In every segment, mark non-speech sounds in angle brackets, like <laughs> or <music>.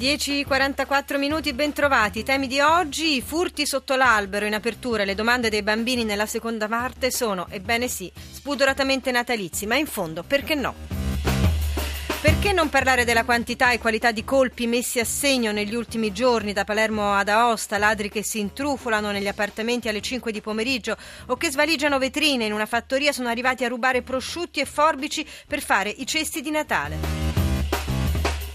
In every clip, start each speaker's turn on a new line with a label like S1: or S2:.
S1: 10.44 minuti, bentrovati. I temi di oggi, i furti sotto l'albero in apertura, le domande dei bambini nella seconda parte sono, ebbene sì, spudoratamente natalizi, ma in fondo perché no? Perché non parlare della quantità e qualità di colpi messi a segno negli ultimi giorni da Palermo ad Aosta, ladri che si intrufolano negli appartamenti alle 5 di pomeriggio o che svaligiano vetrine in una fattoria sono arrivati a rubare prosciutti e forbici per fare i cesti di Natale?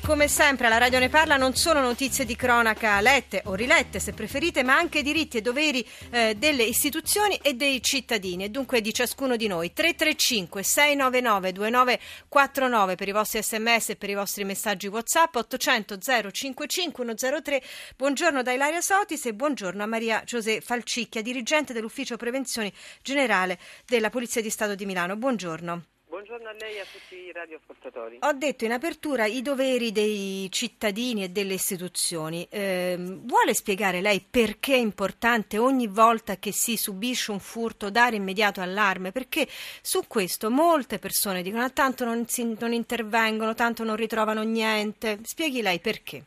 S1: Come sempre alla Radio Ne Parla non solo notizie di cronaca lette o rilette se preferite, ma anche diritti e doveri eh, delle istituzioni e dei cittadini e dunque di ciascuno di noi. 335 699 2949 per i vostri sms e per i vostri messaggi WhatsApp 800 055 103. Buongiorno da Ilaria Sotis e buongiorno a Maria Giuseppe Falcicchia, dirigente dell'Ufficio Prevenzione Generale della Polizia di Stato di Milano. Buongiorno.
S2: Buongiorno a lei e a tutti i radioascoltatori.
S1: Ho detto in apertura i doveri dei cittadini e delle istituzioni. Eh, vuole spiegare lei perché è importante ogni volta che si subisce un furto dare immediato allarme? Perché su questo molte persone dicono ah, tanto non, si, non intervengono, tanto non ritrovano niente. Spieghi lei perché.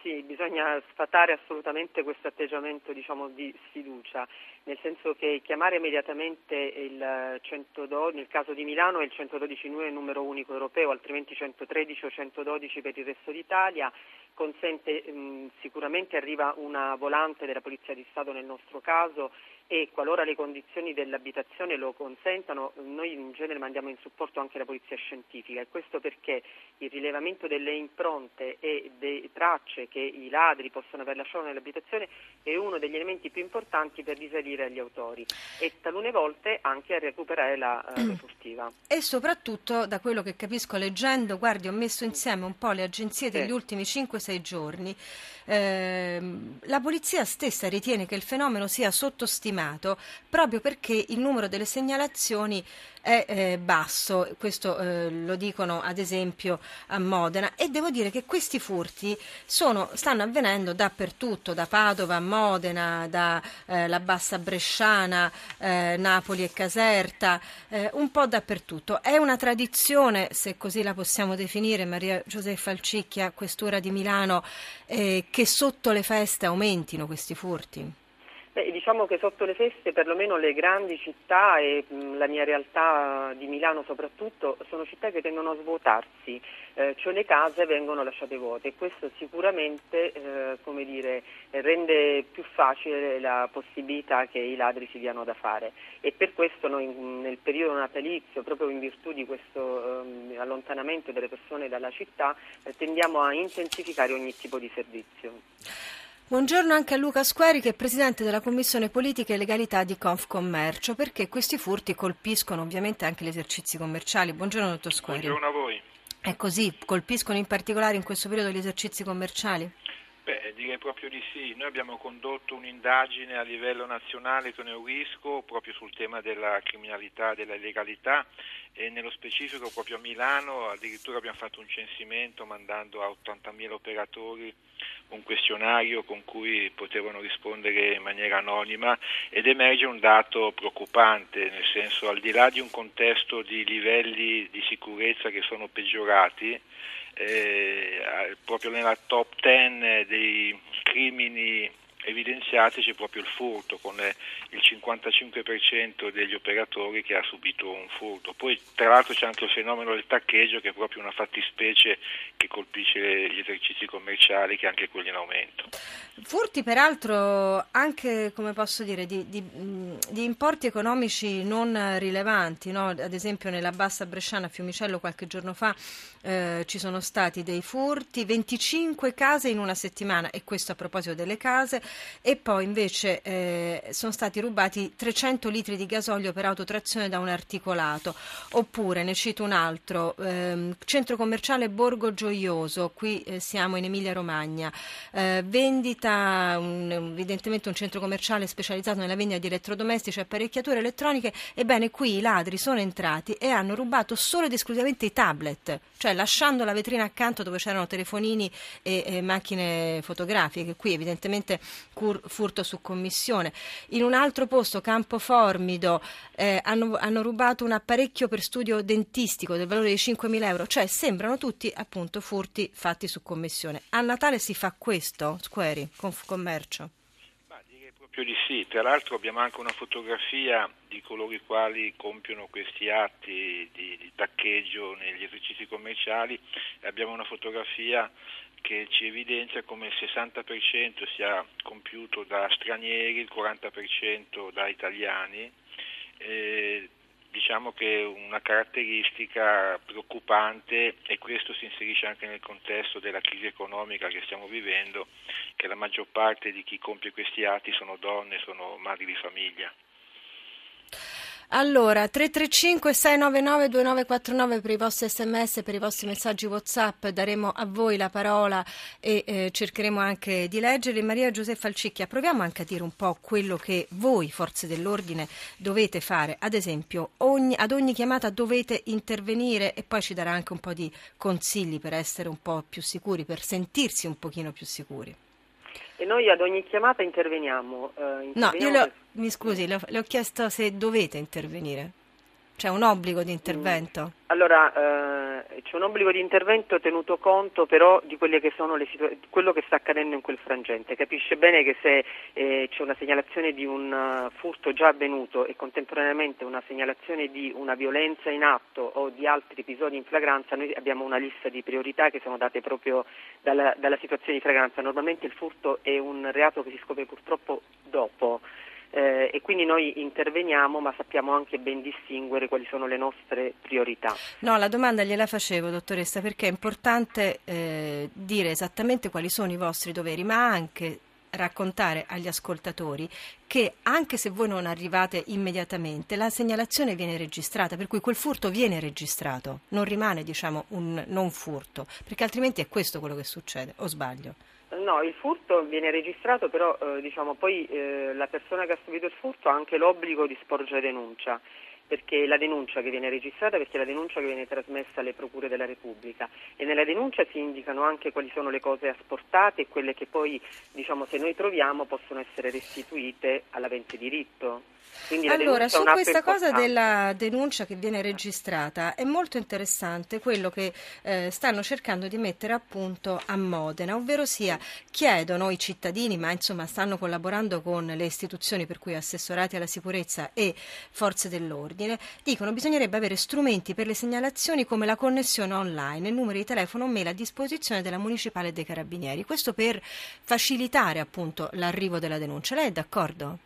S2: Sì, bisogna sfatare assolutamente questo atteggiamento diciamo, di sfiducia, nel senso che chiamare immediatamente il 112, nel caso di Milano è il 112 è il numero unico europeo, altrimenti 113 o 112 per il resto d'Italia, consente mh, sicuramente arriva una volante della Polizia di Stato nel nostro caso e qualora le condizioni dell'abitazione lo consentano, noi in genere mandiamo in supporto anche la polizia scientifica e questo perché il rilevamento delle impronte e delle tracce che i ladri possono aver lasciato nell'abitazione è uno degli elementi più importanti per risalire agli autori e talune volte anche a recuperare la uh, furtiva.
S1: E soprattutto, da quello che capisco leggendo, guardi, ho messo insieme un po' le agenzie degli sì. ultimi 5-6 giorni, eh, la polizia stessa ritiene che il fenomeno sia sottostimato stimato proprio perché il numero delle segnalazioni è eh, basso, questo eh, lo dicono ad esempio a Modena e devo dire che questi furti sono, stanno avvenendo dappertutto, da Padova a Modena, dalla eh, Bassa Bresciana, eh, Napoli e Caserta, eh, un po' dappertutto. È una tradizione, se così la possiamo definire, Maria Giuseppa Alcicchia, questura di Milano, eh, che sotto le feste aumentino questi furti?
S2: Diciamo che sotto le feste perlomeno le grandi città e mh, la mia realtà di Milano soprattutto sono città che tendono a svuotarsi, eh, cioè le case vengono lasciate vuote e questo sicuramente eh, dire, rende più facile la possibilità che i ladri si diano da fare e per questo noi nel periodo natalizio, proprio in virtù di questo eh, allontanamento delle persone dalla città, tendiamo a intensificare ogni tipo di servizio.
S1: Buongiorno anche a Luca Squeri che è presidente della Commissione Politica e Legalità di Confcommercio perché questi furti colpiscono ovviamente anche gli esercizi commerciali. Buongiorno dottor Squeri.
S3: Buongiorno a voi.
S1: È così? Colpiscono in particolare in questo periodo gli esercizi commerciali?
S3: Beh, direi proprio di sì. Noi abbiamo condotto un'indagine a livello nazionale con Eurisco proprio sul tema della criminalità e della illegalità e nello specifico proprio a Milano addirittura abbiamo fatto un censimento mandando a 80.000 operatori un questionario con cui potevano rispondere in maniera anonima ed emerge un dato preoccupante, nel senso al di là di un contesto di livelli di sicurezza che sono peggiorati, eh, proprio nella top 10 dei crimini evidenziati c'è proprio il furto, con il 55% degli operatori che ha subito un furto. Poi tra l'altro c'è anche il fenomeno del taccheggio che è proprio una fattispecie che colpisce gli esercizi commerciali, che anche quelli in aumento.
S1: Furti peraltro anche, come posso dire, di, di, di importi economici non rilevanti, no? ad esempio nella Bassa Bresciana a Fiumicello qualche giorno fa eh, ci sono stati dei furti, 25 case in una settimana e questo a proposito delle case, e poi invece eh, sono stati rubati 300 litri di gasolio per autotrazione da un articolato. Oppure, ne cito un altro, ehm, centro commerciale Borgo Gioioso, qui eh, siamo in Emilia Romagna, eh, vendita, un, evidentemente un centro commerciale specializzato nella vendita di elettrodomestici e apparecchiature elettroniche, ebbene qui i ladri sono entrati e hanno rubato solo ed esclusivamente i tablet, cioè lasciando la vetrina accanto dove c'erano telefonini e, e macchine fotografiche, qui evidentemente cur, furto su commissione. In un altro posto, Campo Formido, eh, hanno, hanno, rubato un apparecchio per studio dentistico del valore di 5.000 euro, cioè sembrano tutti appunto furti fatti su commissione. A Natale si fa questo, Squeri, Confcommercio?
S3: Proprio di sì, tra l'altro abbiamo anche una fotografia di coloro i quali compiono questi atti di, di taccheggio negli esercizi commerciali, abbiamo una fotografia che ci evidenzia come il 60% sia compiuto da stranieri, il 40% da italiani. Eh, diciamo che una caratteristica preoccupante e questo si inserisce anche nel contesto della crisi economica che stiamo vivendo, che la maggior parte di chi compie questi atti sono donne, sono madri di famiglia.
S1: Allora, 335 699 2949 per i vostri sms, per i vostri messaggi WhatsApp, daremo a voi la parola e eh, cercheremo anche di leggerli. Maria Giuseppa Alcicchia, proviamo anche a dire un po' quello che voi, forze dell'ordine, dovete fare. Ad esempio, ogni, ad ogni chiamata dovete intervenire e poi ci darà anche un po' di consigli per essere un po' più sicuri, per sentirsi un pochino più sicuri.
S2: E noi ad ogni chiamata interveniamo.
S1: Eh, interveniamo no, io le ho, mi scusi, le ho, le ho chiesto se dovete intervenire. C'è un obbligo di intervento? Mm.
S2: Allora, eh, c'è un obbligo di intervento tenuto conto però di che situ- quello che sta accadendo in quel frangente. Capisce bene che se eh, c'è una segnalazione di un uh, furto già avvenuto e contemporaneamente una segnalazione di una violenza in atto o di altri episodi in flagranza, noi abbiamo una lista di priorità che sono date proprio dalla, dalla situazione di flagranza. Normalmente il furto è un reato che si scopre purtroppo dopo eh, e quindi noi interveniamo ma sappiamo anche ben distinguere quali sono le nostre priorità.
S1: No, la domanda gliela facevo dottoressa perché è importante eh, dire esattamente quali sono i vostri doveri ma anche raccontare agli ascoltatori che anche se voi non arrivate immediatamente la segnalazione viene registrata, per cui quel furto viene registrato, non rimane diciamo un non furto, perché altrimenti è questo quello che succede, o sbaglio?
S2: No, il furto viene registrato, però eh, diciamo, poi eh, la persona che ha subito il furto ha anche l'obbligo di sporgere denuncia perché la denuncia che viene registrata, perché è la denuncia che viene trasmessa alle procure della Repubblica e nella denuncia si indicano anche quali sono le cose asportate e quelle che poi, diciamo, se noi troviamo possono essere restituite all'avente diritto.
S1: Quindi allora, su questa cosa della denuncia che viene registrata è molto interessante quello che eh, stanno cercando di mettere a punto a Modena, ovvero sia chiedono i cittadini, ma insomma stanno collaborando con le istituzioni per cui assessorati alla sicurezza e forze dell'ordine ordine, dicono bisognerebbe avere strumenti per le segnalazioni come la connessione online, il numero di telefono o mail a disposizione della municipale dei carabinieri. Questo per facilitare appunto l'arrivo della denuncia. Lei è d'accordo?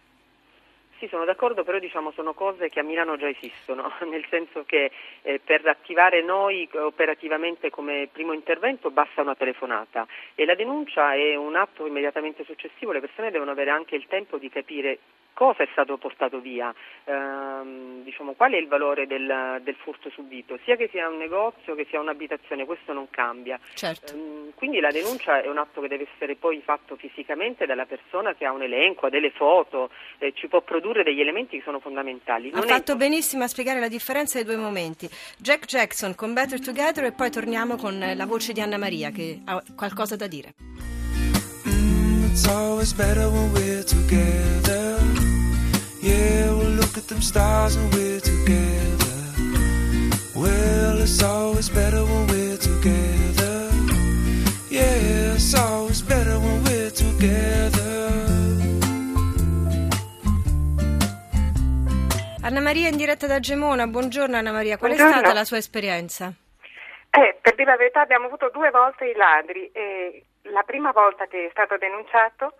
S2: Sì, sono d'accordo, però diciamo sono cose che a Milano già esistono, <laughs> nel senso che eh, per attivare noi operativamente come primo intervento basta una telefonata e la denuncia è un atto immediatamente successivo, le persone devono avere anche il tempo di capire cosa è stato portato via, ehm, diciamo, qual è il valore del, del, furto subito, sia che sia un negozio che sia un'abitazione, questo non cambia.
S1: Certo.
S2: Ehm, quindi la denuncia è un atto che deve essere poi fatto fisicamente dalla persona che ha un elenco, ha delle foto, eh, ci può produrre degli elementi che sono fondamentali.
S1: Non ha fatto è... benissimo a spiegare la differenza dei due momenti. Jack Jackson con Better Together e poi torniamo con la voce di Anna Maria che ha qualcosa da dire. Mm, Yeah, we'll look at them stars and we're together. Well, it's always better when we're together. Yeah, it's always better when we're together. Anna Maria in diretta da Gemona, buongiorno Anna Maria, qual buongiorno. è stata la sua esperienza?
S4: Eh, per dire la verità abbiamo avuto due volte i ladri e la prima volta che è stato denunciato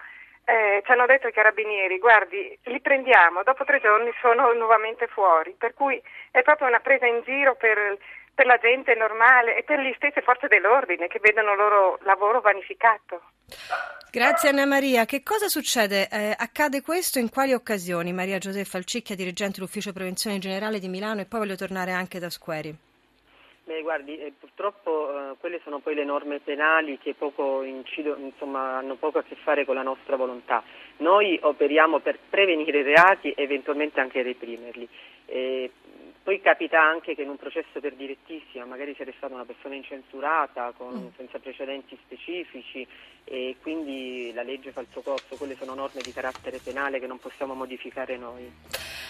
S4: eh, ci hanno detto i carabinieri, guardi, li prendiamo, dopo tre giorni sono nuovamente fuori, per cui è proprio una presa in giro per, per la gente normale e per le stesse forze dell'ordine che vedono il loro lavoro vanificato.
S1: Grazie Anna Maria. Che cosa succede? Eh, accade questo in quali occasioni? Maria Giuseppa Alcicchia, dirigente dell'Ufficio Prevenzione Generale di Milano e poi voglio tornare anche da Squeri.
S2: Beh, guardi, eh, purtroppo eh, quelle sono poi le norme penali che poco incidono, insomma, hanno poco a che fare con la nostra volontà. Noi operiamo per prevenire i reati e eventualmente anche reprimerli. Eh, poi capita anche che in un processo per direttissima magari sia stata una persona incensurata con, mm. senza precedenti specifici e quindi la legge fa il suo corso, quelle sono norme di carattere penale che non possiamo modificare noi.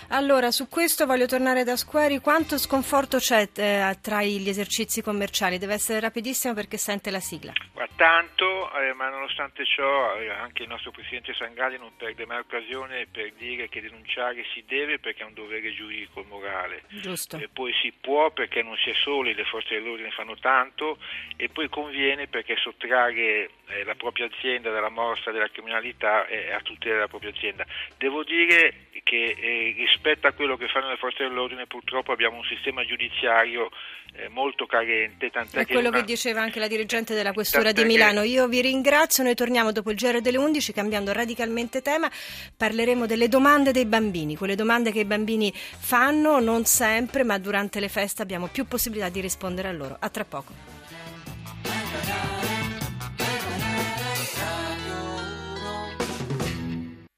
S1: Allora, su questo voglio tornare da Squari. Quanto sconforto c'è eh, tra gli esercizi commerciali? Deve essere rapidissimo perché sente la sigla.
S3: Ma tanto, eh, ma nonostante ciò, eh, anche il nostro Presidente Sangali non perde mai occasione per dire che denunciare si deve perché è un dovere giuridico e morale.
S1: Giusto.
S3: E poi si può perché non si è soli, le forze dell'ordine fanno tanto e poi conviene perché sottrarre eh, la propria azienda dalla morsa della criminalità è a tutela della propria azienda. Devo dire che eh, rispetto a quello che fanno le forze dell'ordine purtroppo abbiamo un sistema giudiziario eh, molto carente.
S1: Tant'è è quello una... che diceva anche la dirigente della Questura di Milano. Io vi ringrazio, noi torniamo dopo il GR delle 11 cambiando radicalmente tema, parleremo delle domande dei bambini, quelle domande che i bambini fanno non sempre ma durante le feste abbiamo più possibilità di rispondere a loro. A tra poco.